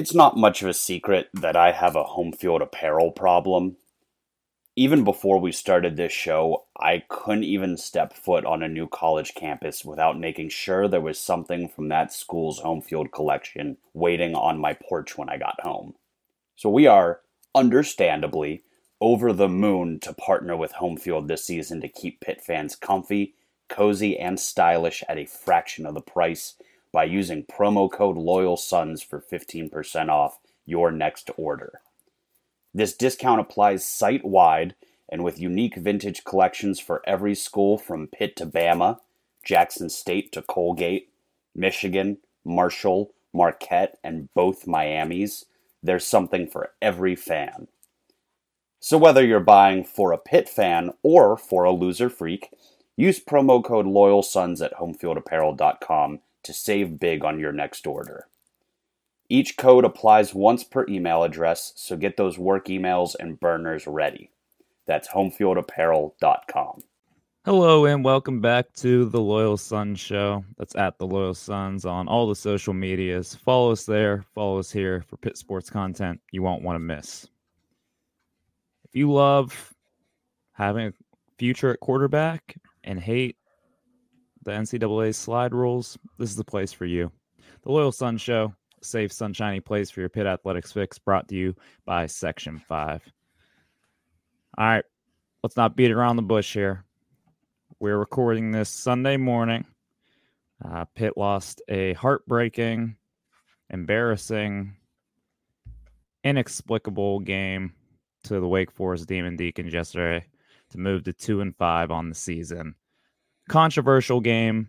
It's not much of a secret that I have a home field apparel problem. Even before we started this show, I couldn't even step foot on a new college campus without making sure there was something from that school's home field collection waiting on my porch when I got home. So we are, understandably, over the moon to partner with Home Field this season to keep Pitt fans comfy, cozy, and stylish at a fraction of the price by using promo code Loyal Sons for 15% off your next order. This discount applies site wide and with unique vintage collections for every school from Pitt to Bama, Jackson State to Colgate, Michigan, Marshall, Marquette, and both Miamis. There's something for every fan. So whether you're buying for a Pitt fan or for a loser freak, use promo code Loyal Sons at homefieldapparel.com to save big on your next order. Each code applies once per email address, so get those work emails and burners ready. That's homefieldapparel.com. Hello and welcome back to the Loyal Sons Show. That's at the Loyal Sons on all the social medias. Follow us there, follow us here for Pitt sports content you won't want to miss. If you love having a future at quarterback and hate the NCAA slide rules, this is the place for you. The Loyal Sons Show, safe, sunshiny place for your Pitt Athletics fix, brought to you by Section 5. All right, let's not beat around the bush here. We're recording this Sunday morning. Uh, Pitt lost a heartbreaking, embarrassing, inexplicable game to the Wake Forest Demon Deacons yesterday to move to two and five on the season controversial game.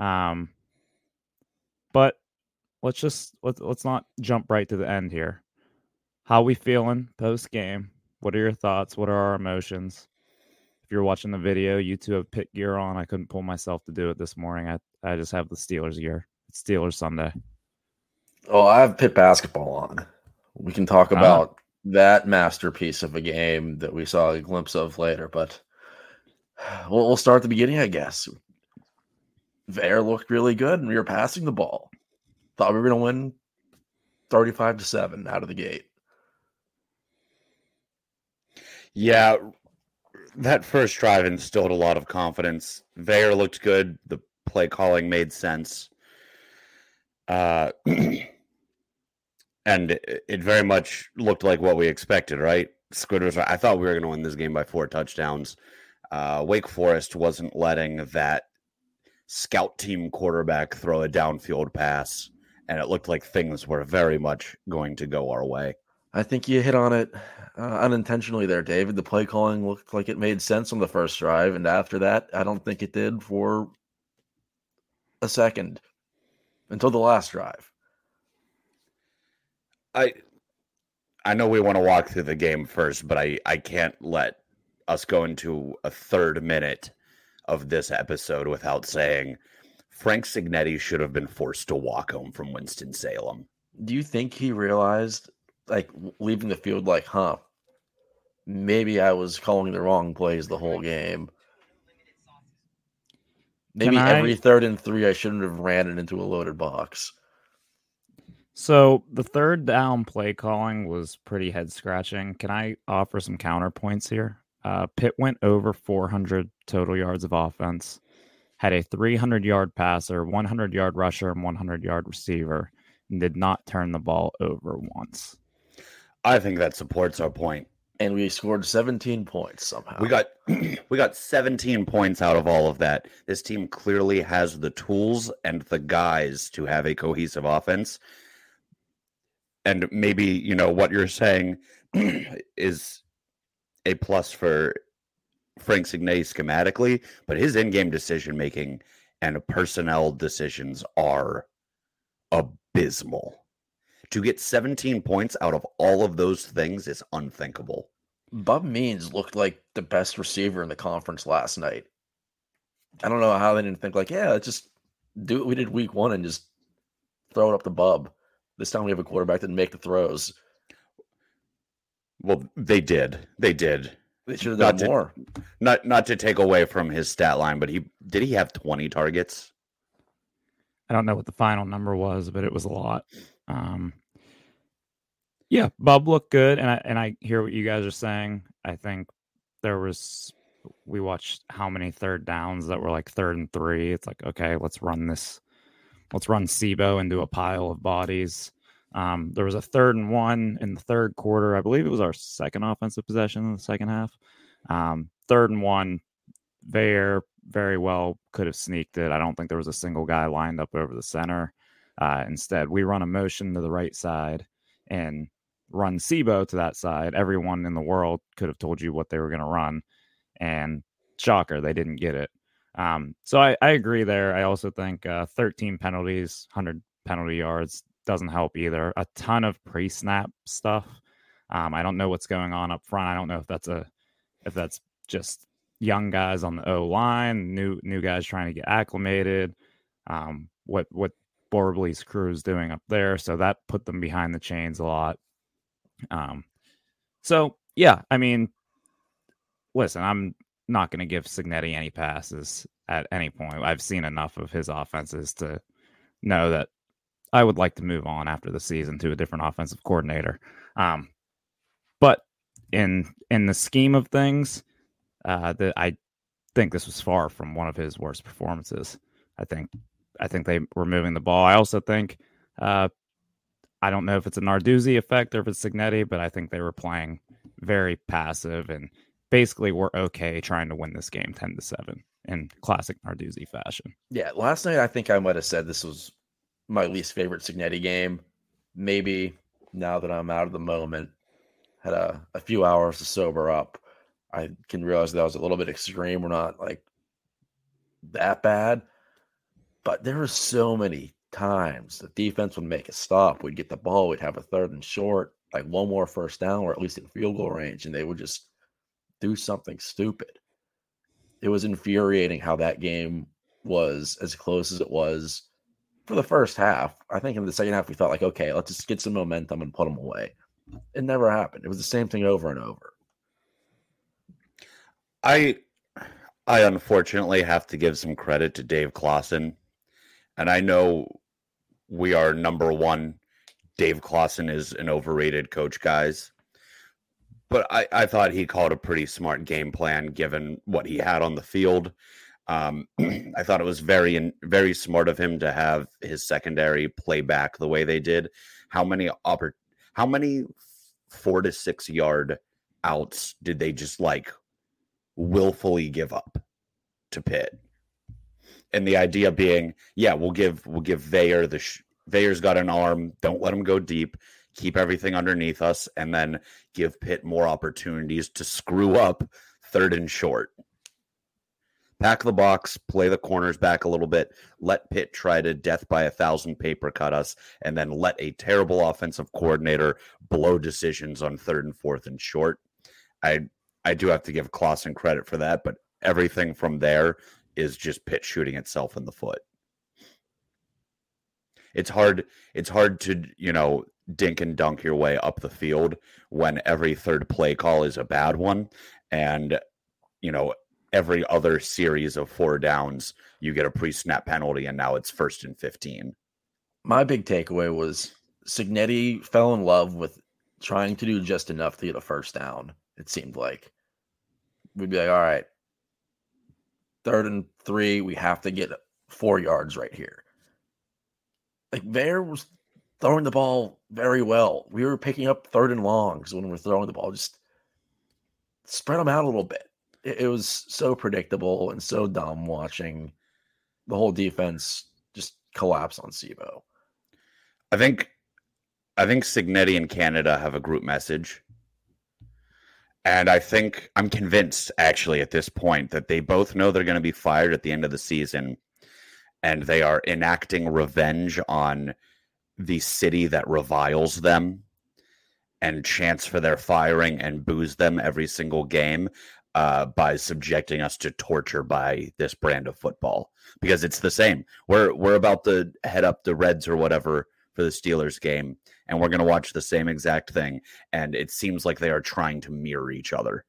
Um, but let's just let's let's not jump right to the end here. How we feeling post game? What are your thoughts? What are our emotions? If you're watching the video, you two have Pitt gear on. I couldn't pull myself to do it this morning. I I just have the Steelers gear. It's Steelers Sunday. Oh, I have Pitt basketball on. We can talk about uh, that masterpiece of a game that we saw a glimpse of later, but We'll, we'll start at the beginning, I guess. Veer looked really good, and we were passing the ball. Thought we were going to win 35 to 7 out of the gate. Yeah, that first drive instilled a lot of confidence. Veer looked good. The play calling made sense. Uh, and it, very much looked like what we expected, right? Squid I thought we were going to win this game by four touchdowns uh, Wake Forest wasn't letting that scout team quarterback throw a downfield pass, and it looked like things were very much going to go our way. I think you hit on it uh, unintentionally there, David. The play calling looked like it made sense on the first drive, and after that, I don't think it did for a second until the last drive. I I know we want to walk through the game first, but I I can't let us go into a third minute of this episode without saying Frank Cignetti should have been forced to walk home from Winston Salem. Do you think he realized, like leaving the field, like, huh, maybe I was calling the wrong plays the whole game? Maybe I... every third and three, I shouldn't have ran it into a loaded box. So the third down play calling was pretty head scratching. Can I offer some counterpoints here? Uh, Pitt went over 400 total yards of offense, had a 300 yard passer, 100 yard rusher, and 100 yard receiver, and did not turn the ball over once. I think that supports our point. And we scored 17 points somehow. We got we got 17 points out of all of that. This team clearly has the tools and the guys to have a cohesive offense. And maybe, you know, what you're saying is a plus for Frank Cignetti schematically, but his in-game decision making and personnel decisions are abysmal. To get 17 points out of all of those things is unthinkable. Bub Means looked like the best receiver in the conference last night. I don't know how they didn't think like, yeah, let's just do what we did week one and just throw it up the bub. This time we have a quarterback that make the throws. Well, they did. They did. They should have done not more. To, not not to take away from his stat line, but he did he have 20 targets? I don't know what the final number was, but it was a lot. Um, Yeah, Bub looked good, and I and I hear what you guys are saying. I think there was we watched how many third downs that were like third and three. It's like okay, let's run this, let's run C'Bo into a pile of bodies. Um, there was a third and one in the third quarter. I believe it was our second offensive possession in the second half. Um, third and one, there very well could have sneaked it. I don't think there was a single guy lined up over the center. Uh, instead, we run a motion to the right side and run C'Bo to that side. Everyone in the world could have told you what they were going to run. And shocker, they didn't get it. Um, so I, I, agree there. I also think uh, 13 penalties, 100 penalty yards doesn't help either. A ton of pre-snap stuff. Um, I don't know what's going on up front. I don't know if that's a if that's just young guys on the O line, new new guys trying to get acclimated. Um, what what Borbely's crew is doing up there, so that put them behind the chains a lot. Um, so yeah, I mean, listen, I'm not going to give Cignetti any passes at any point. I've seen enough of his offenses to know that I would like to move on after the season to a different offensive coordinator. Um, but in in the scheme of things, uh, that I think this was far from one of his worst performances. I think I think they were moving the ball. I also think uh, I don't know if it's a Narduzzi effect or if it's Cignetti, but I think they were playing very passive and basically were okay trying to win this game 10 to 7 in classic Narduzzi fashion. Yeah, last night I think I might have said this was my least favorite Cignetti game. Maybe now that I'm out of the moment, had a, a few hours to sober up, I can realize that was a little bit extreme. We're not like that bad, but there were so many times the defense would make a stop. We'd get the ball, we'd have a third and short, like one more first down, or at least in field goal range, and they would just do something stupid. It was infuriating how that game was as close as it was for the first half. I think in the second half, we thought, like, okay, let's just get some momentum and put them away. It never happened. It was the same thing over and over. I I unfortunately have to give some credit to Dave Clawson. And I know we are number one. Dave Clawson is an overrated coach, guys. But I, I thought he called a pretty smart game plan given what he had on the field. Um, I thought it was very very smart of him to have his secondary play back the way they did. How many oppor- how many four to six yard outs did they just like willfully give up to Pitt. And the idea being, yeah, we'll give we'll give Veilleux the sh- Veilleux's got an arm. Don't let him go deep. Keep everything underneath us, and then give Pitt more opportunities to screw up third and short. Pack the box, play the corners back a little bit, let Pitt try to death by a thousand paper cut us, and then let a terrible offensive coordinator blow decisions on third and fourth and short. I I do have to give Clawson credit for that, but everything from there is just Pitt shooting itself in the foot. It's hard. It's hard to you know dink and dunk your way up the field when every third play call is a bad one, and you know every other series of four downs you get a pre-snap penalty, and now it's first and fifteen. My big takeaway was Cignetti fell in love with trying to do just enough to get a first down. It seemed like we'd be like, all right, third and three, we have to get four yards right here. Like Veilleux was throwing the ball very well. We were picking up third and longs when we were throwing the ball. Just spread them out a little bit. It, it was so predictable and so dumb watching the whole defense just collapse on C'Bo. I think I think Cignetti and Canada have a group message and I think I'm convinced, actually, at this point, that they both know they're going to be fired at the end of the season. And they are enacting revenge on the city that reviles them and chants for their firing and boos them every single game uh, by subjecting us to torture by this brand of football. Because it's the same. We're, we're about to head up the Reds or whatever for the Steelers game and we're going to watch the same exact thing. And it seems like they are trying to mirror each other.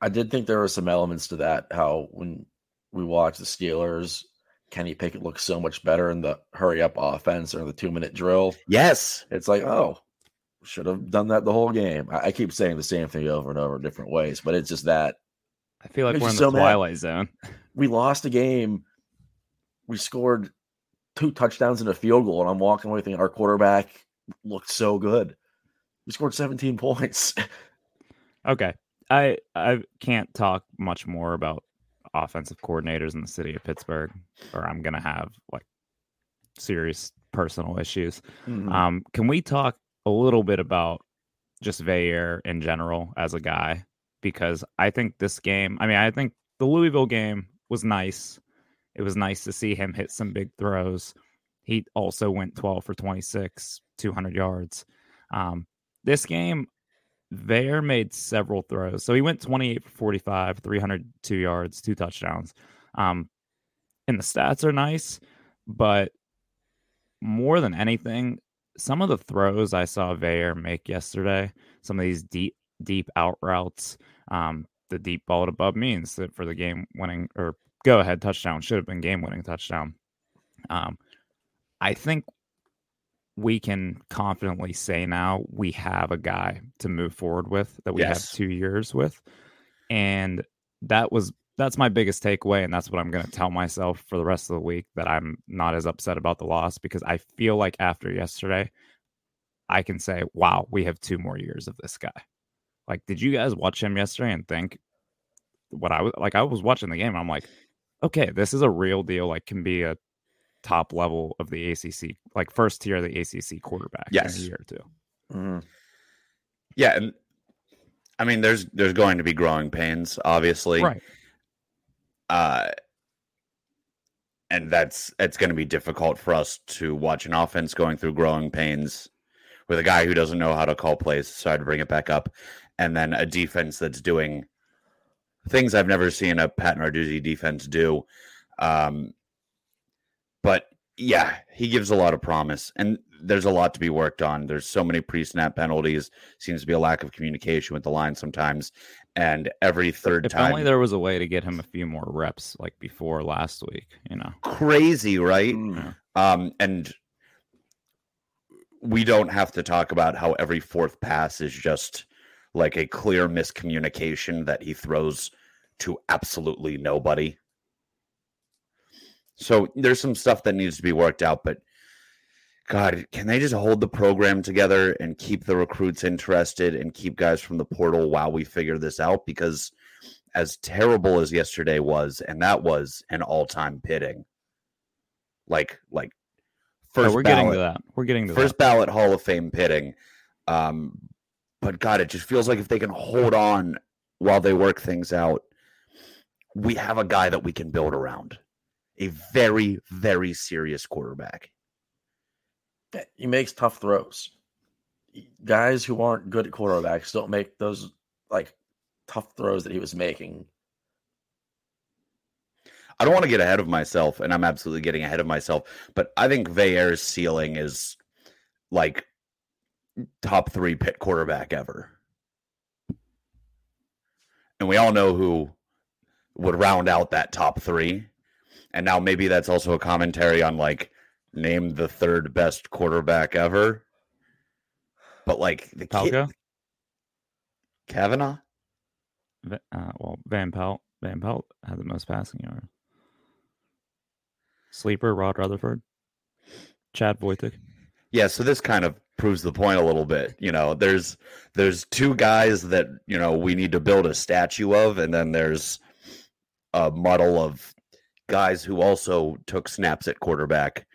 I did think there were some elements to that. How when we watch the Steelers, Kenny Pickett looks so much better in the hurry up offense or the two minute drill. Yes. It's like, oh, Should have done that the whole game. I, I, keep saying the same thing over and over in different ways, but it's just that. I feel like we're in the so twilight mad. zone. We lost a game. We scored two touchdowns and a field goal, and I'm walking away thinking our quarterback looked so good. We scored 17 points. okay. I I can't talk much more about offensive coordinators in the city of Pittsburgh, or I'm gonna have like serious personal issues. Mm-hmm. Um, can we talk a little bit about just Veilleux in general as a guy? Because I think this game, I mean, I think the Louisville game was nice. It was nice to see him hit some big throws. He also went 12 for 26, 200 yards. Um, this game, Veilleux made several throws. So he went 28 for 45, 302 yards, two touchdowns. Um, and the stats are nice, but more than anything, some of the throws I saw Veilleux make yesterday, some of these deep, deep out routes, um, the deep ball to Bub Means that for the game winning or go ahead touchdown should have been game winning touchdown. Um, I think we can confidently say now we have a guy to move forward with that we yes. have two years with. And that was that's my biggest takeaway. And that's what I'm gonna tell myself for the rest of the week that I'm not as upset about the loss because I feel like after yesterday, I can say, wow, we have two more years of this guy. Like, did you guys watch him yesterday and think what I was like? I was watching the game. I'm like, okay, this is a real deal. Like, can be a top level of the ACC, like first tier of the ACC quarterback yes. in a year or 2 mm-hmm. Yeah, and I mean, there's there's going to be growing pains, obviously, right? Uh, and that's it's going to be difficult for us to watch an offense going through growing pains with a guy who doesn't know how to call plays. Sorry to bring it back up, and then a defense that's doing things I've never seen a Pat Narduzzi defense do. Um, but yeah, he gives a lot of promise, and there's a lot to be worked on. There's so many pre-snap penalties. Seems to be a lack of communication with the line sometimes, and every third if time. only there was a way to get him a few more reps, like before last week. You know, crazy, right? Mm. Um, and we don't have to talk about how every fourth pass is just like a clear miscommunication that he throws to absolutely nobody. So there's some stuff that needs to be worked out, but God, can they just hold the program together and keep the recruits interested and keep guys from the portal while we figure this out? Because as terrible as yesterday was, and that was an all-time pitting, like like first oh, we're ballot, getting to that. We're getting to first that. ballot Hall of Fame pitting. Um, but God, it just feels like if they can hold on while they work things out, we have a guy that we can build around a very, very serious quarterback. He makes tough throws. Guys who aren't good at quarterbacks don't make those like tough throws that he was making. I don't want to get ahead of myself, and I'm absolutely getting ahead of myself, but I think Veilleux's ceiling is like top three Pitt quarterback ever. And we all know who would round out that top three and now maybe that's also a commentary on like name the third best quarterback ever. But like the Palko? kid, Cavanaugh. Uh, well, Van Pelt. Van Pelt had the most passing yards. Sleeper Rod Rutherford. Chad Voytik. Yeah, so this kind of proves the point a little bit. You know, there's there's two guys that you know we need to build a statue of, and then there's a muddle of guys who also took snaps at quarterback.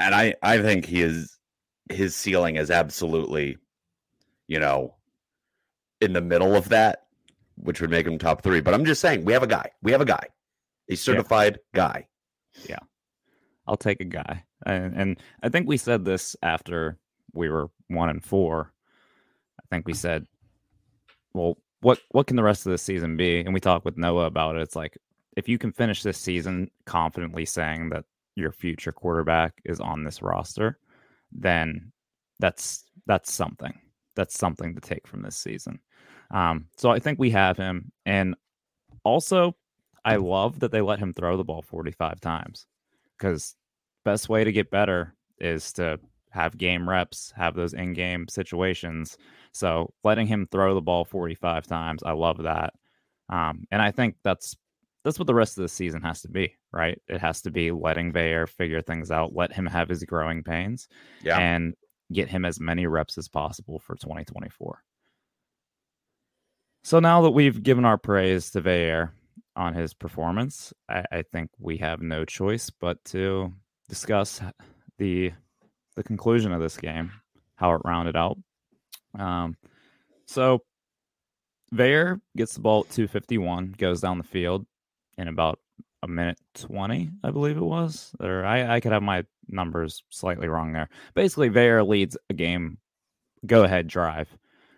And I, I think he is his ceiling is absolutely, you know, in the middle of that, which would make him top three. But I'm just saying, we have a guy. We have a guy. A certified yeah. guy. Yeah. I'll take a guy. And, and I think we said this after we were one and four. I think we said, well, what what can the rest of the season be? And we talked with Noah about it. It's like if you can finish this season confidently saying that your future quarterback is on this roster, then that's that's something. That's something to take from this season. Um, so I think we have him, and also I love that they let him throw the ball 45 times because best way to get better is to have game reps, have those in game situations. So letting him throw the ball 45 times, I love that. Um, and I think that's that's what the rest of the season has to be, right? It has to be letting Veilleux figure things out, let him have his growing pains, Yeah. and get him as many reps as possible for 2024. So now that we've given our praise to Veilleux on his performance, I, I think we have no choice but to discuss the the conclusion of this game, how it rounded out. Um, so Veilleux gets the ball at 251, goes down the field in about a minute 20, I believe it was. Or I, I could have my numbers slightly wrong there. Basically, Veilleux leads a game go ahead drive,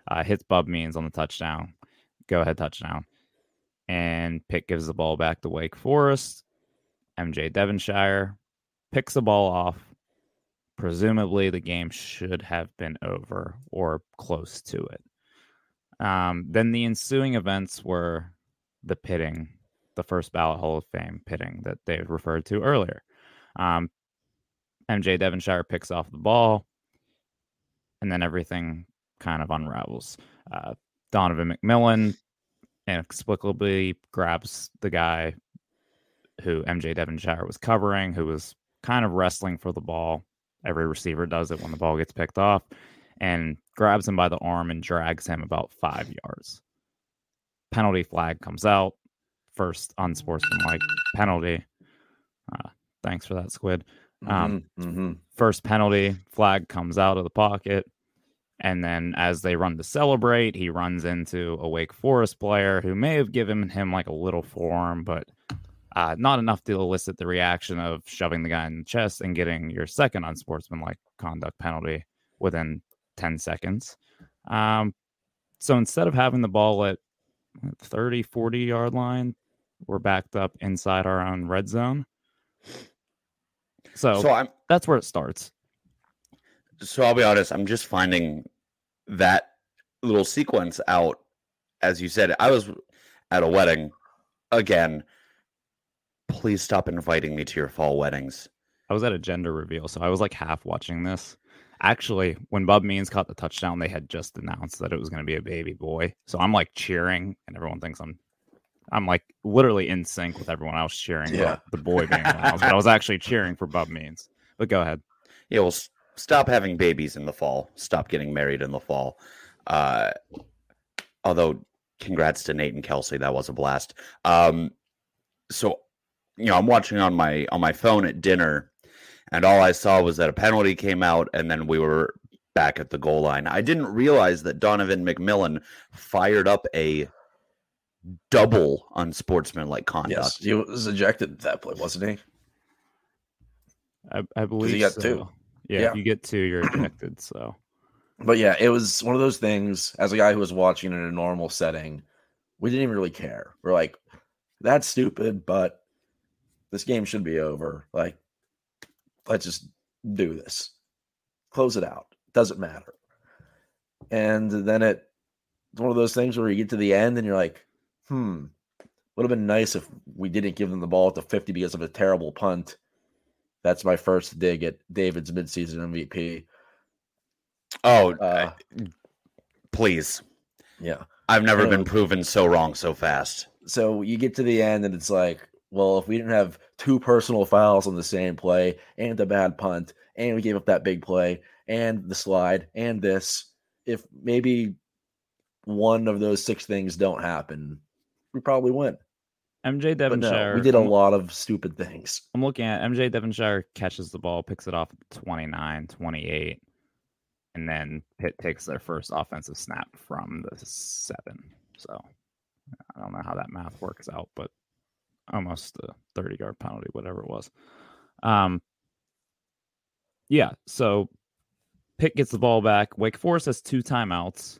uh, hits Bub Means on the touchdown, go ahead touchdown. And Pitt gives the ball back to Wake Forest. MJ Devonshire picks the ball off. Presumably, the game should have been over or close to it. Um, then the ensuing events were the pitting, the first ballot Hall of Fame pitting that they referred to earlier. Um, MJ Devonshire picks off the ball, and then everything kind of unravels. Uh, Donovan McMillan inexplicably grabs the guy who MJ Devonshire was covering, who was kind of wrestling for the ball. Every receiver does it when the ball gets picked off, and grabs him by the arm and drags him about five yards. Penalty flag comes out. First unsportsmanlike penalty. Uh, thanks for that, Squid. Um, Mhm, mhm. first penalty flag comes out of the pocket and then as they run to celebrate he runs into a wake forest player who may have given him like a little form but uh, not enough to elicit the reaction of shoving the guy in the chest and getting your second unsportsmanlike conduct penalty within 10 seconds um, so instead of having the ball at 30 40 yard line we're backed up inside our own red zone so, So I'm that's where it starts so I'll be honest, I'm just finding that little sequence out. As you said, I was at a wedding again. Please stop inviting me to your fall weddings. I was at a gender reveal, so I was like half watching this. Actually, when Bub Means caught the touchdown, they had just announced that it was going to be a baby boy. So I'm like cheering, and everyone thinks I'm, I'm like literally in sync with everyone else cheering Yeah. the boy being announced. but I was actually cheering for Bub Means. But go ahead. Yeah, well, stop having babies in the fall. Stop getting married in the fall. Uh, although, congrats to Nate and Kelsey. That was a blast. Um, so, you know, I'm watching on my on my phone at dinner, and all I saw was that a penalty came out, and then we were back at the goal line. I didn't realize that Donovan McMillan fired up a double unsportsmanlike conduct. Yes, he was ejected at that point, wasn't he? I, I believe you got so. two. Yeah, Yeah. if you get two, you're ejected. So But yeah, it was one of those things. As a guy who was watching in a normal setting, we didn't even really care. We're like, "That's stupid," but this game should be over. Like, let's just do this, close it out. Doesn't matter. And then it, it's one of those things where you get to the end and you're like, "Hmm, would have been nice if we didn't give them the ball at the 50 because of a terrible punt." That's my first dig at David's midseason MVP. Oh, Uh, please! yeah. I've never been proven so wrong so fast. so you get to the end and it's like, well, if we didn't have two personal fouls on the same play and a bad punt, and we gave up that big play and the slide and this, if maybe one of those six things don't happen, we probably win. MJ Devonshire. no, we did a lot of stupid things. I'm looking at MJ Devonshire catches the ball, picks it off at 29, 28, and then Pitt takes their first offensive snap from the seven. So I don't know how that math works out, but almost a 30 yard penalty, whatever it was. Um, yeah, so Pitt gets the ball back. Wake Forest has two timeouts.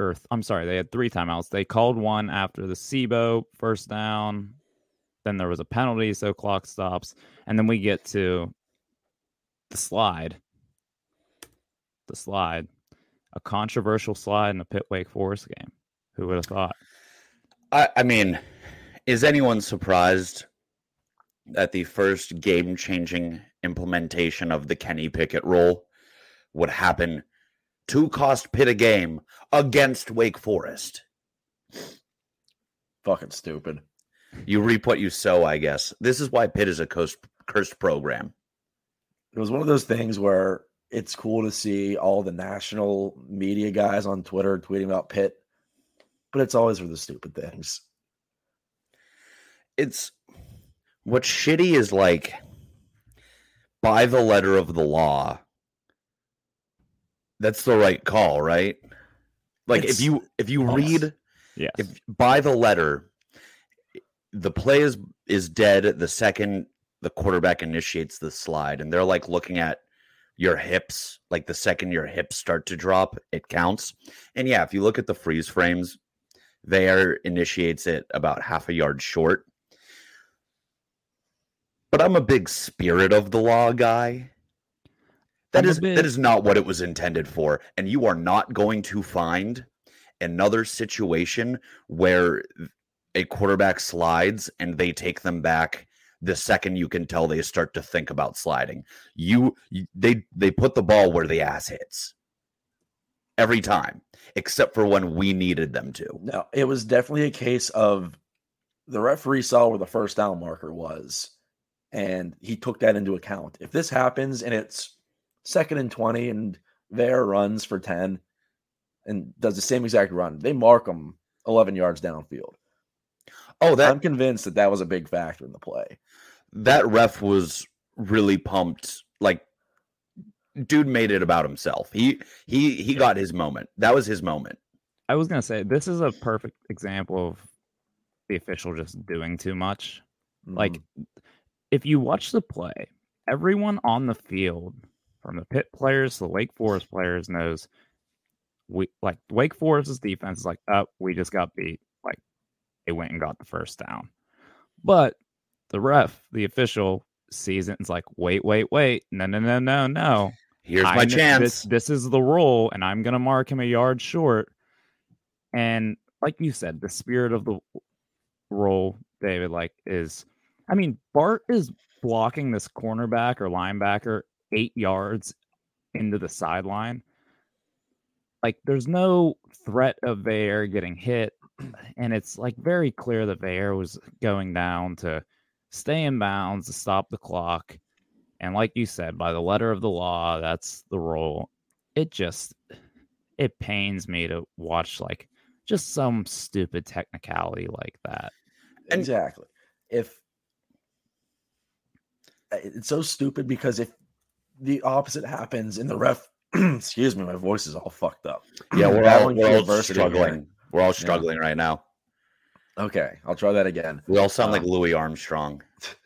Uh, Or th- I'm sorry, they had three timeouts. They called one after the C'Bo first down. Then there was a penalty, so clock stops, and then we get to the slide. The slide, a controversial slide in the Pitt Wake Forest game. Who would have thought? I, I mean, is anyone surprised that the first game changing implementation of the Kenny Pickett rule would happen to cost Pitt a game against Wake Forest. Fucking stupid. You reap what you sow, I guess. This is why Pitt is a cursed, cursed program. It was one of those things where it's cool to see all the national media guys on Twitter tweeting about Pitt, but it's always for the stupid things. It's what's shitty is like by the letter of the law. That's the right call, right? Like It's if you if you almost- read Yes. if by the letter the play is is dead the second the quarterback initiates the slide and they're like looking at your hips like the second your hips start to drop it counts and yeah if you look at the freeze frames there initiates it about half a yard short but i'm a big spirit of the law guy That I'm is that is not what it was intended for and you are not going to find another situation where a quarterback slides and they take them back the second you can tell they start to think about sliding. You, you they they put the ball where the ass hits every time, except for when we needed them to. No, it was definitely a case of the referee saw where the first down marker was, and he took that into account. If this happens and it's second and 20 and Vare runs for 10 and does the same exact run, they mark him 11 yards downfield. Oh, that I'm convinced that that was a big factor in the play. that ref was really pumped. Like, dude made it about himself. He he he got his moment. That was his moment. I was gonna say this is a perfect example of the official just doing too much. Like, Mhm. if you watch the play, everyone on the field, from the Pitt players to the Wake Forest players, knows we like Wake Forest's defense is like, oh, we just got beat. Like, they went and got the first down. But the ref, the official, sees it and's like, wait, wait, wait, no, no, no, no, no. Here's I my kn- chance. This, this is the role, and I'm going to mark him a yard short. And like you said, the spirit of the role, David, like is, I mean, Bart is blocking this cornerback or linebacker eight yards into the sideline. Like, there's no threat of Vair getting hit, and it's like very clear that Vair was going down to stay in bounds to stop the clock. And like you said, by the letter of the law, that's the rule. It just it pains me to watch like just some stupid technicality like that. And- exactly. If it's so stupid because if the opposite happens and the ref, excuse me, my voice is all fucked up. yeah, we're all, Battling we're all adversity here. struggling. We're all struggling right now. Okay, I'll try that again. We all sound like Um, Louis Armstrong.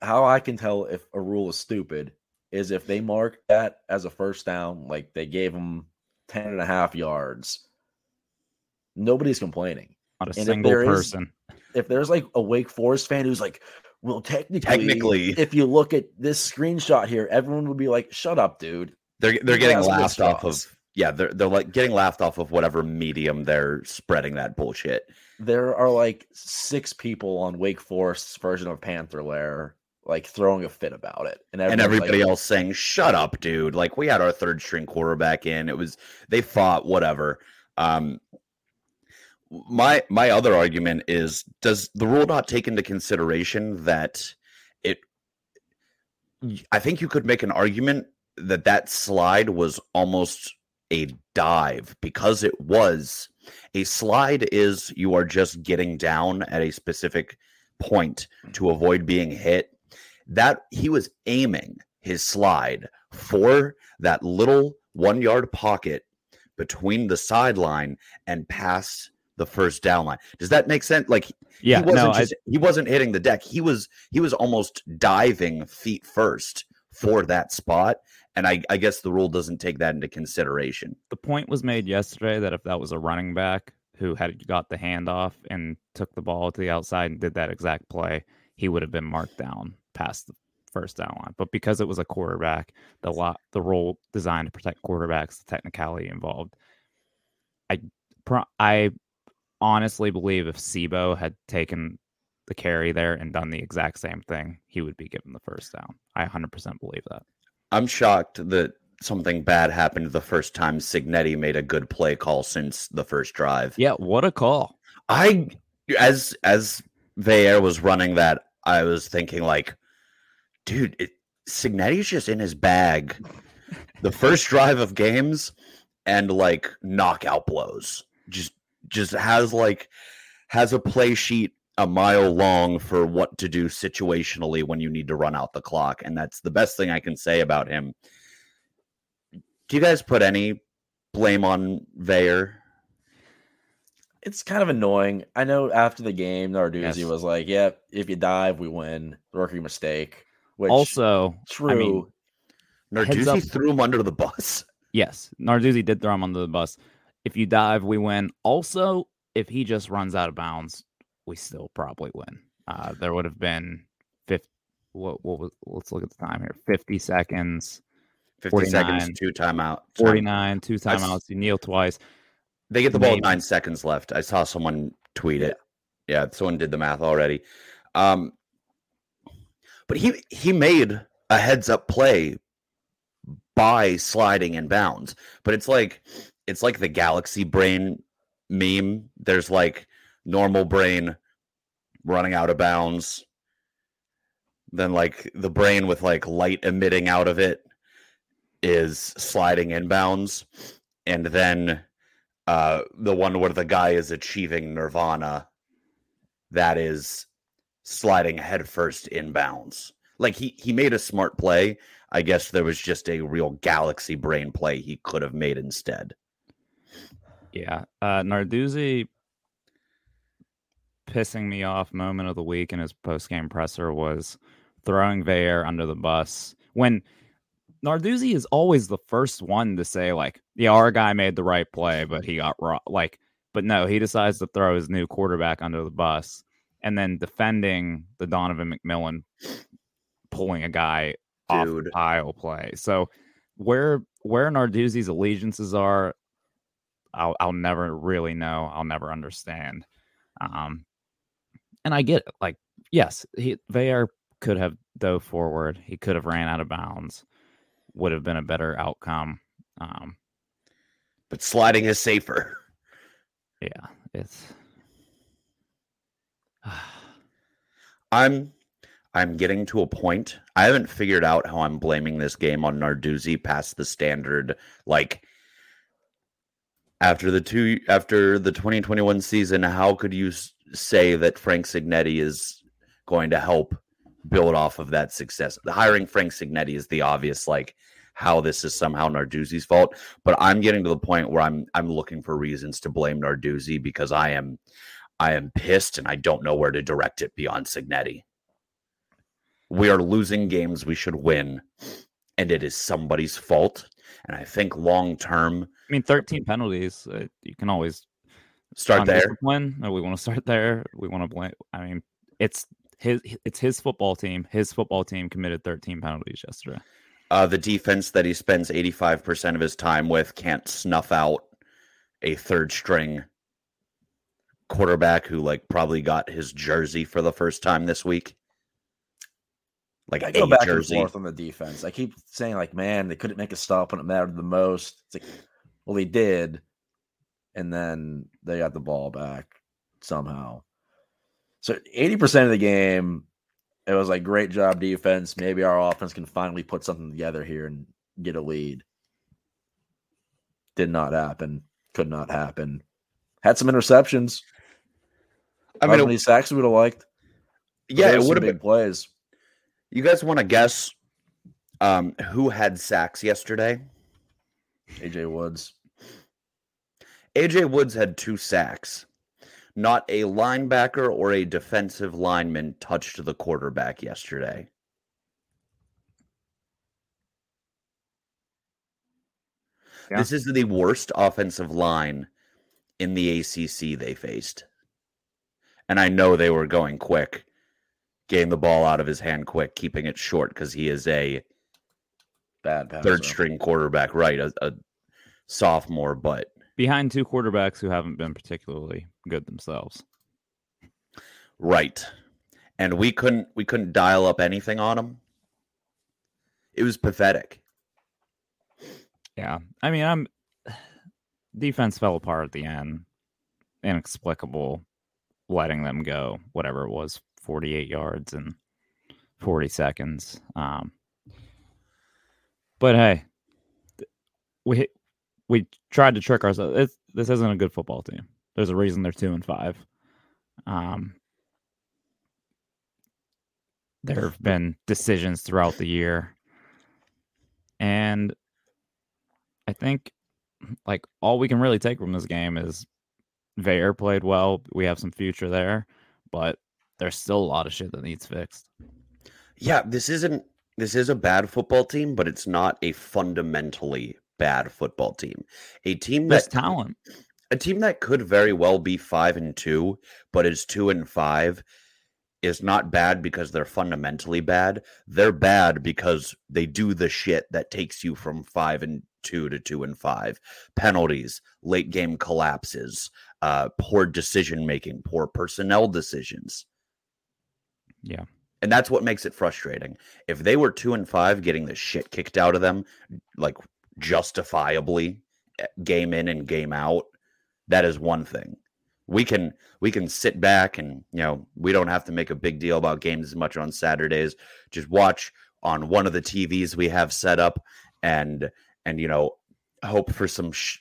How I can tell if a rule is stupid is if they mark that as a first down, like they gave them 10 and a half yards. Nobody's complaining. Not a And single there is- person. if there's like a Wake Forest fan who's like, well, technically, Technically. if you look at this screenshot here, everyone would be like, shut up, dude. They're they're getting laughed off of yeah, they're they're like getting laughed off of whatever medium they're spreading that bullshit. There are like six people on Wake Forest's version of Panther Lair, like throwing a fit about it. And, And everybody like, else saying, Shut up, dude. Like we had our third string quarterback in. It was they fought, whatever. Um my my other argument is does the rule not take into consideration that it I think you could make an argument that that slide was almost a dive because it was. A slide is you are just getting down at a specific point mm. to avoid being hit. That he was aiming his slide for that little one yard pocket between the sideline and past the first down line does that make sense like Yeah, he wasn't no, I, he wasn't hitting the deck. He was he was almost diving feet first for that spot. And I, I guess the rule doesn't take that into consideration. the point was made yesterday that if that was a running back who had got the handoff and took the ball to the outside and did that exact play, he would have been marked down past the first down line. But because it was a quarterback, the lot the role designed to protect quarterbacks, the technicality involved. I I honestly believe if C'Bo had taken the carry there and done the exact same thing, he would be given the first down. I 100% believe that. I'm shocked that something bad happened the first time Cignetti made a good play call since the first drive. Yeah, what a call. I as as Veilleux was running that, I was thinking like, dude, it, Cignetti's just in his bag. the first drive of games and like knockout blows. Just just has like has a play sheet a mile long for what to do situationally when you need to run out the clock and that's the best thing I can say about him. Do you guys put any blame on Veilleux? It's kind of annoying. I know after the game, Narduzzi Yes. was like, "Yep, if you dive, we win." Rookie mistake. Which also, true. I mean, Heads up. Narduzzi threw him under the bus. yes, Narduzzi did throw him under the bus. If you dive, we win. Also, if he just runs out of bounds, we still probably win. Uh, there would have been 50, what, what was, let's look at the time here 50 seconds, 50 49. seconds, two timeout. 49, two timeouts. You kneel twice. They get the ball Maybe. nine seconds left. I saw someone tweet it. Yeah, someone did the math already. Um, but he he made a heads up play by sliding in bounds. But it's like it's like the galaxy brain meme. There's like normal brain running out of bounds. Then like the brain with like light emitting out of it is sliding inbounds. And then uh the one where the guy is achieving nirvana that is sliding headfirst inbounds like he he made a smart play i guess there was just a real galaxy brain play he could have made instead Yeah. Uh, Narduzzi pissing me off moment of the week in his post game presser was throwing Veilleux under the bus. When Narduzzi is always the first one to say, like, yeah, our guy made the right play, but he got wrong. Like, but no, he decides to throw his new quarterback under the bus and then defending the Donovan McMillan pulling a guy off the pile play. So where where Narduzzi's allegiances are, I'll I'll never really know. I'll never understand. Um, and I get it. Like, yes, he Veilleux could have dove forward. He could have ran out of bounds. Would have been a better outcome. Um, but sliding is safer yeah, it's. i'm i'm getting to a point i haven't figured out how i'm blaming this game on narduzzi past the standard like after the two after the 2021 season how could you say that frank cignetti is going to help build off of that success? Hiring frank cignetti is the obvious like how this is somehow narduzzi's fault but i'm getting to the point where i'm i'm looking for reasons to blame narduzzi because i am i am pissed and i don't know where to direct it beyond cignetti. We are losing games we should win and it is somebody's fault and i think long term mean, thirteen penalties. Uh, you can always start there Undisciplined, or we want to start there. We want to blame. I mean, it's his. It's his football team. His football team committed thirteen penalties yesterday. uh, the defense that he spends 85% of his time with can't snuff out a third string quarterback who like probably got his jersey for the first time this week like I go back jersey and forth on the defense. I keep saying like, man, they couldn't make a stop when it mattered the most. It's like, well, they did, and then they got the ball back somehow. So eighty percent of the game, it was like great job defense. Maybe our offense can finally put something together here and get a lead. Did not happen. Could not happen. Had some interceptions. i mean many it, sacks we would have liked? Yeah it would have been plays. you guys want to guess um who had sacks yesterday AJ Woods. AJ Woods had two sacks. Not a linebacker or a defensive lineman touched the quarterback yesterday. Yeah. This is the worst offensive line in the ACC they faced. And I know they were going quick, getting the ball out of his hand quick, keeping it short because he is a Bad pass. third rush. string quarterback, right? A, a sophomore, but Behind two quarterbacks who haven't been particularly good themselves. Right. and we couldn't we couldn't dial up anything on them. It was pathetic. Yeah. I mean, I'm defense fell apart at the end. Inexplicable letting them go, whatever it was, 48 yards and 40 seconds. Um, but hey, we we tried to trick ourselves. It's, this isn't a good football team. There's a reason they're two and five. Um, there have been decisions throughout the year, and I think like all we can really take from this game is Veer played well. We have some future there, but there's still a lot of shit that needs fixed. Yeah, this isn't this is a bad football team, but it's not a fundamentally bad football team. A team There's that talent. a team that could very well be five and two, but is two and five, is not bad because they're fundamentally bad. They're bad because they do the shit that takes you from five and two to two and five. Penalties, late game collapses, uh, poor decision making, poor personnel decisions. Yeah. And that's what makes it frustrating. If they were two and five, getting the shit kicked out of them, like justifiably, eh, game in and game out, that is one thing. We can we can sit back and you know we don't have to make a big deal about games as much on Saturdays. Just watch on one of the TVs we have set up, and and you know hope for some sh-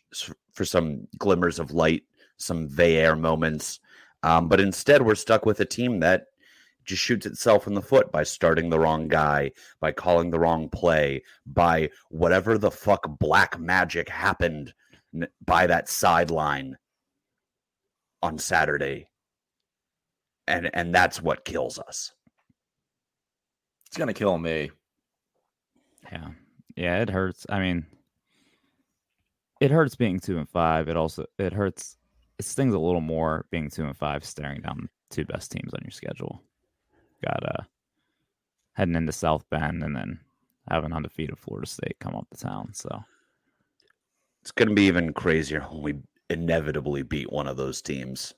for some glimmers of light, some Veer moments. Um, but instead, we're stuck with a team that just shoots itself in the foot by starting the wrong guy, by calling the wrong play, by whatever the fuck black magic happened by that sideline on Saturday. And and that's what kills us. It's gonna kill me. Yeah. Yeah, it hurts. I mean, it hurts being two and five. It also it hurts it stings a little more being two and five staring down two best teams on your schedule. Got uh heading into South Bend and then having undefeated Florida State come up to town. So It's going to be even crazier when we inevitably beat one of those teams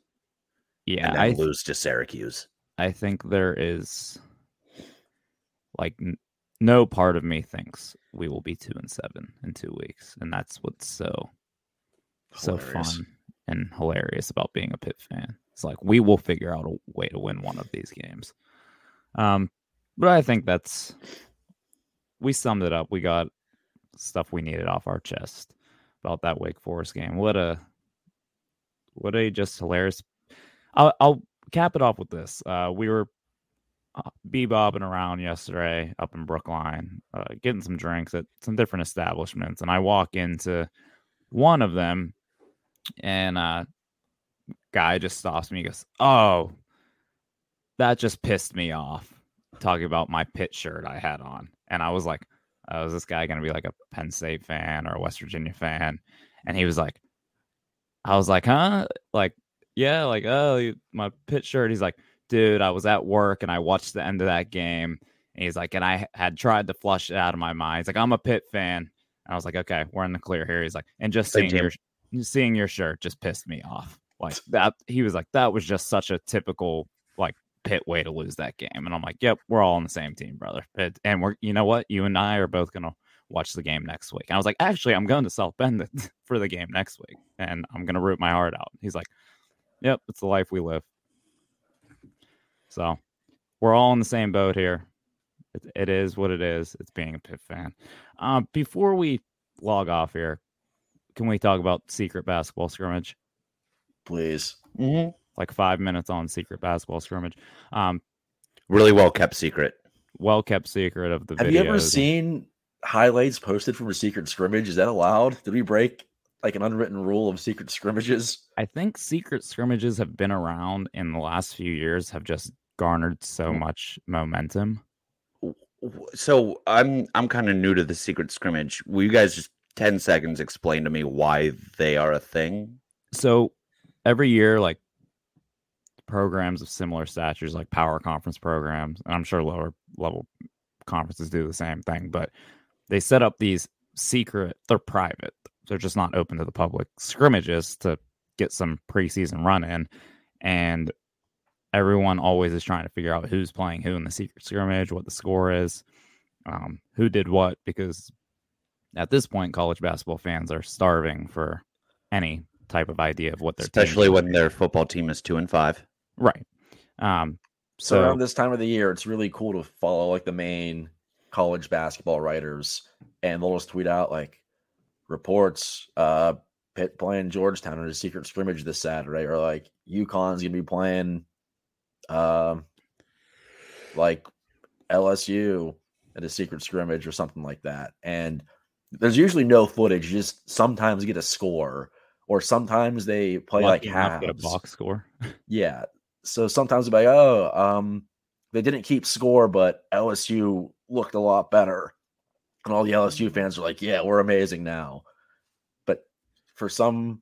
yeah, and then I lose to Syracuse. I think there is like n- no part of me thinks we will be two and seven in two weeks, and that's what's so so fun and hilarious about being a Pitt fan. It's like we will figure out a way to win one of these games. Um, but I think that's we summed it up. We got stuff we needed off our chest about that Wake Forest game. What a what a just hilarious. I'll, I'll cap it off with this. Uh, we were uh, bebobbing around yesterday up in Brookline, uh, getting some drinks at some different establishments, and I walk into one of them, and uh, guy just stops me. He goes, "Oh, that just pissed me off." Talking about my Pitt shirt I had on, and I was like, "Oh, is this guy gonna be like a Penn State fan or a West Virginia fan?" And he was like, "I was like, huh? Like, yeah, like, oh, my Pitt shirt." He's like, "Dude, I was at work and I watched the end of that game." And he's like, and I had tried to flush it out of my mind. He's like, I'm a Pitt fan. And I was like, okay, we're in the clear here. He's like, and just seeing your seeing your shirt just pissed me off. Like that, he was like, that was just such a typical like Pitt way to lose that game. And I'm like, yep, we're all on the same team, brother. Pitt, and we're, you know what, you and I are both gonna watch the game next week. And I was like, actually, I'm going to South Bend for the game next week, and I'm gonna root my heart out. He's like, yep, it's the life we live. So we're all in the same boat here. It, it is what it is. It's being a Pitt fan. Um, before we log off here, can we talk about secret basketball scrimmage? Please. Like five minutes on secret basketball scrimmage. Um, Really well kept secret. well kept secret of the video. Have videos. you ever seen highlights posted from a secret scrimmage? Is that allowed? Did we break like an unwritten rule of secret scrimmages? I think secret scrimmages have been around in the last few years, have just garnered so much momentum. So I'm I'm kind of new to the secret scrimmage. Will you guys just ten seconds explain to me why they are a thing? So every year, like programs of similar statures, like power conference programs, and I'm sure lower level conferences do the same thing, but they set up these secret, they're private, they're just not open to the public scrimmages to get some preseason run in. And everyone always is trying to figure out who's playing who in the secret scrimmage, what the score is, um, who did what, because at this point, college basketball fans are starving for any type of idea of what they're especially when their football team is two and five. Right. Um, so, so around this time of the year, it's really cool to follow like the main college basketball writers, and they'll just tweet out like reports. Uh, Pitt playing Georgetown in a secret scrimmage this Saturday, or like UConn's gonna be playing, um, uh, like LSU at a secret scrimmage or something like that. And there's usually no footage. You just sometimes get a score, or sometimes they play Lucky like half get a box score. yeah. So sometimes they're like, oh, um, they didn't keep score, but LSU looked a lot better. And all the LSU fans are like, yeah, we're amazing now. But for some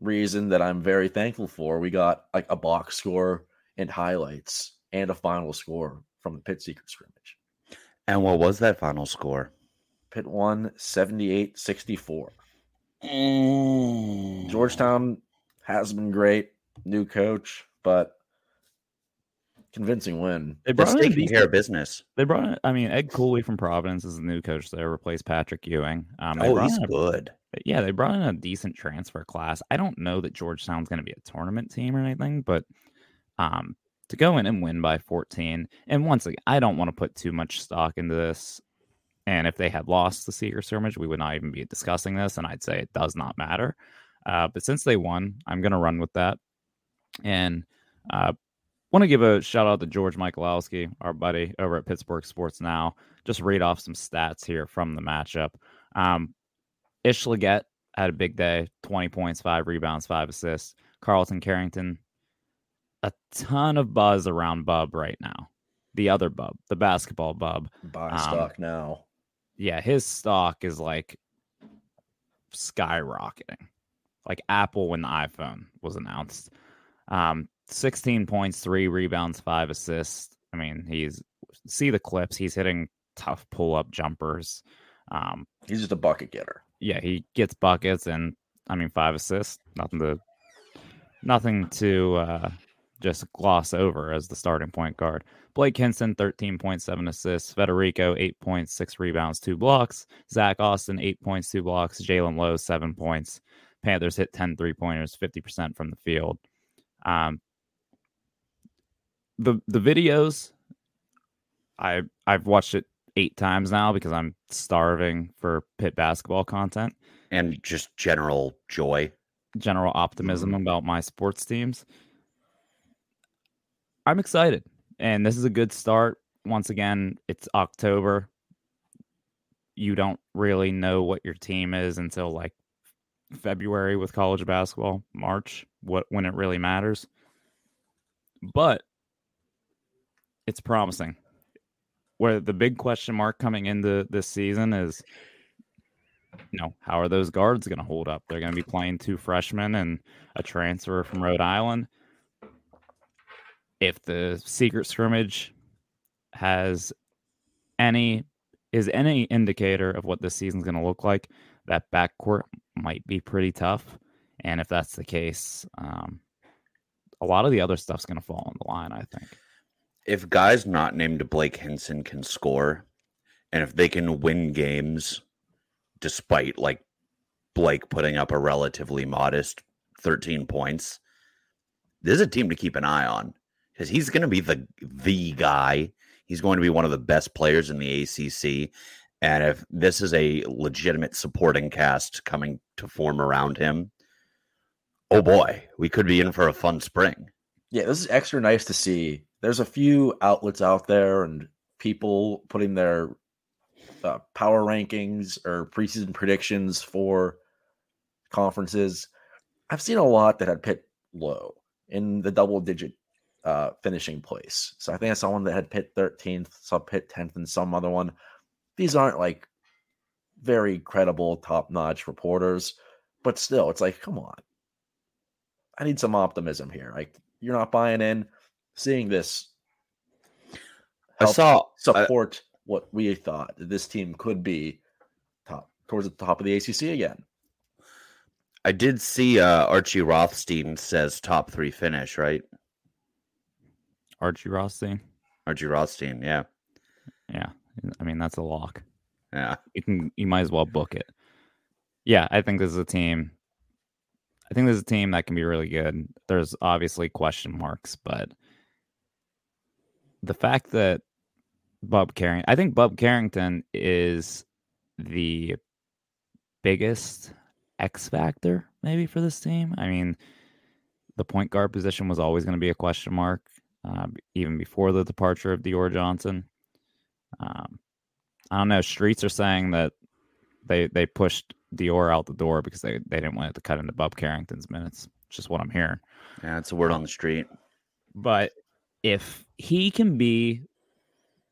reason that I'm very thankful for, we got like a box score and highlights and a final score from the Pitt Secret scrimmage. And what was that final score? Pitt won 78 64. Mm. Georgetown has been great, new coach, but convincing win. They brought in taking care of business. They brought in, I mean, Ed Cooley from Providence is the new coach there, replaced Patrick Ewing. Um, oh, he's a, good. Yeah, they brought in a decent transfer class. I don't know that Georgetown's going to be a tournament team or anything, but um, to go in and win by 14, and once again, I don't want to put too much stock into this. And if they had lost the secret scrimmage, we would not even be discussing this, and I'd say it does not matter. Uh, but since they won, I'm going to run with that. And uh, want to give a shout out to George Michalowski, our buddy over at Pittsburgh Sports Now. Just read off some stats here from the matchup. Um, Ish Leggett had a big day 20 points, five rebounds, five assists. Carlton Carrington, a ton of buzz around Bub right now. The other Bub, the basketball Bub. Buy um, stock now. Yeah, his stock is like skyrocketing, like Apple when the iPhone was announced. Um, 16 points, three rebounds, five assists. I mean, he's see the clips. He's hitting tough pull up jumpers. Um, he's just a bucket getter. Yeah, he gets buckets, and I mean, five assists. Nothing to, nothing to uh, just gloss over as the starting point guard. Blake Hinson, 13.7 assists. Federiko, 8 points, 6 rebounds, 2 blocks. Zack Austin, 8 points, 2 blocks. Jaland Lowe, 7 points. Panthers hit 10 three pointers, 50% from the field. Um, the the videos I I've watched it eight times now because I'm starving for Pitt basketball content and just general joy, general optimism mm-hmm. about my sports teams. I'm excited, and this is a good start. Once again, it's October. You don't really know what your team is until like February with college basketball, March, what when it really matters. But it's promising. Where the big question mark coming into this season is, you know, how are those guards going to hold up? They're going to be playing two freshmen and a transfer from Rhode Island. If the secret scrimmage has any is any indicator of what this season's going to look like, that backcourt might be pretty tough. And if that's the case, um, a lot of the other stuff's going to fall on the line, I think if guys not named Blake Hinson can score, and if they can win games despite like Blake putting up a relatively modest 13 points, this is a team to keep an eye on because he's going to be the the guy. He's going to be one of the best players in the ACC. And if this is a legitimate supporting cast coming to form around him, oh boy, we could be in for a fun spring. Yeah, this is extra nice to see there's a few outlets out there and people putting their uh, power rankings or preseason predictions for conferences. I've seen a lot that had Pitt low in the double digit uh, finishing place. So I think I saw one that had Pitt 13th, saw Pitt 10th, and some other one. These aren't like very credible, top notch reporters, but still, it's like, come on. I need some optimism here. Like, you're not buying in seeing this I saw support uh, what we thought this team could be top towards the top of the ACC again. I did see uh, Archie Rothstein says top three finish, right? Archie Rothstein. Archie Rothstein, yeah. Yeah. I mean, that's a lock. Yeah. You can you might as well book it. Yeah, I think this is a team. I think this is a team that can be really good. There's obviously question marks, but the fact that Bub Carrington, I think Bub Carrington is the biggest X factor maybe for this team. I mean, the point guard position was always going to be a question mark, uh, even before the departure of Dior Johnson. Um, I don't know. Streets are saying that they they pushed Dior out the door because they, they didn't want it to cut into Bub Carrington's minutes. Just what I'm hearing. Yeah, it's a word on the street. But if he can be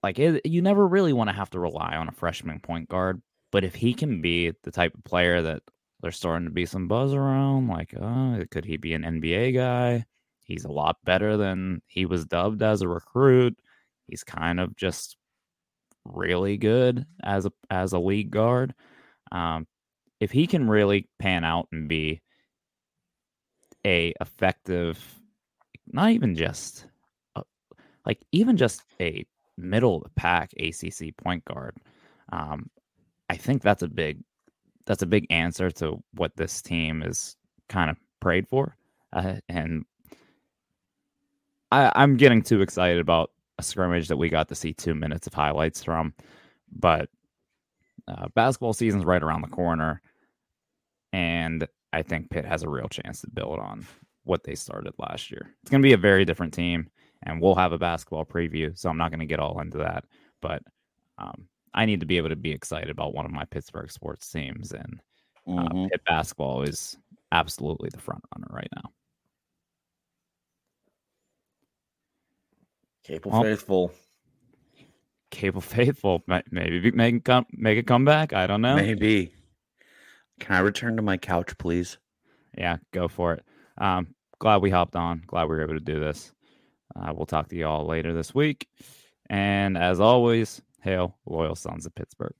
like it, you never really want to have to rely on a freshman point guard, but if he can be the type of player that there's starting to be some buzz around, like, oh, could he be an NBA guy? He's a lot better than he was dubbed as a recruit. He's kind of just really good as a as a league guard. Um, if he can really pan out and be a effective, not even just a, like even just a middle pack ACC point guard, um, I think that's a big that's a big answer to what this team is kind of prayed for, uh, and I, I'm getting too excited about a scrimmage that we got to see two minutes of highlights from, but uh, basketball season's right around the corner, and I think Pitt has a real chance to build on what they started last year. It's going to be a very different team, and we'll have a basketball preview, so I'm not going to get all into that. But um, I need to be able to be excited about one of my Pittsburgh sports teams, and uh, mm-hmm. Pitt basketball is absolutely the front runner right now. Capel well, faithful. Capel faithful. Maybe make come make a comeback. I don't know. Maybe. Can I return to my couch, please? Yeah, go for it. Um, glad we hopped on. Glad we were able to do this. Uh, we'll talk to you all later this week. And as always, hail loyal sons of Pittsburgh.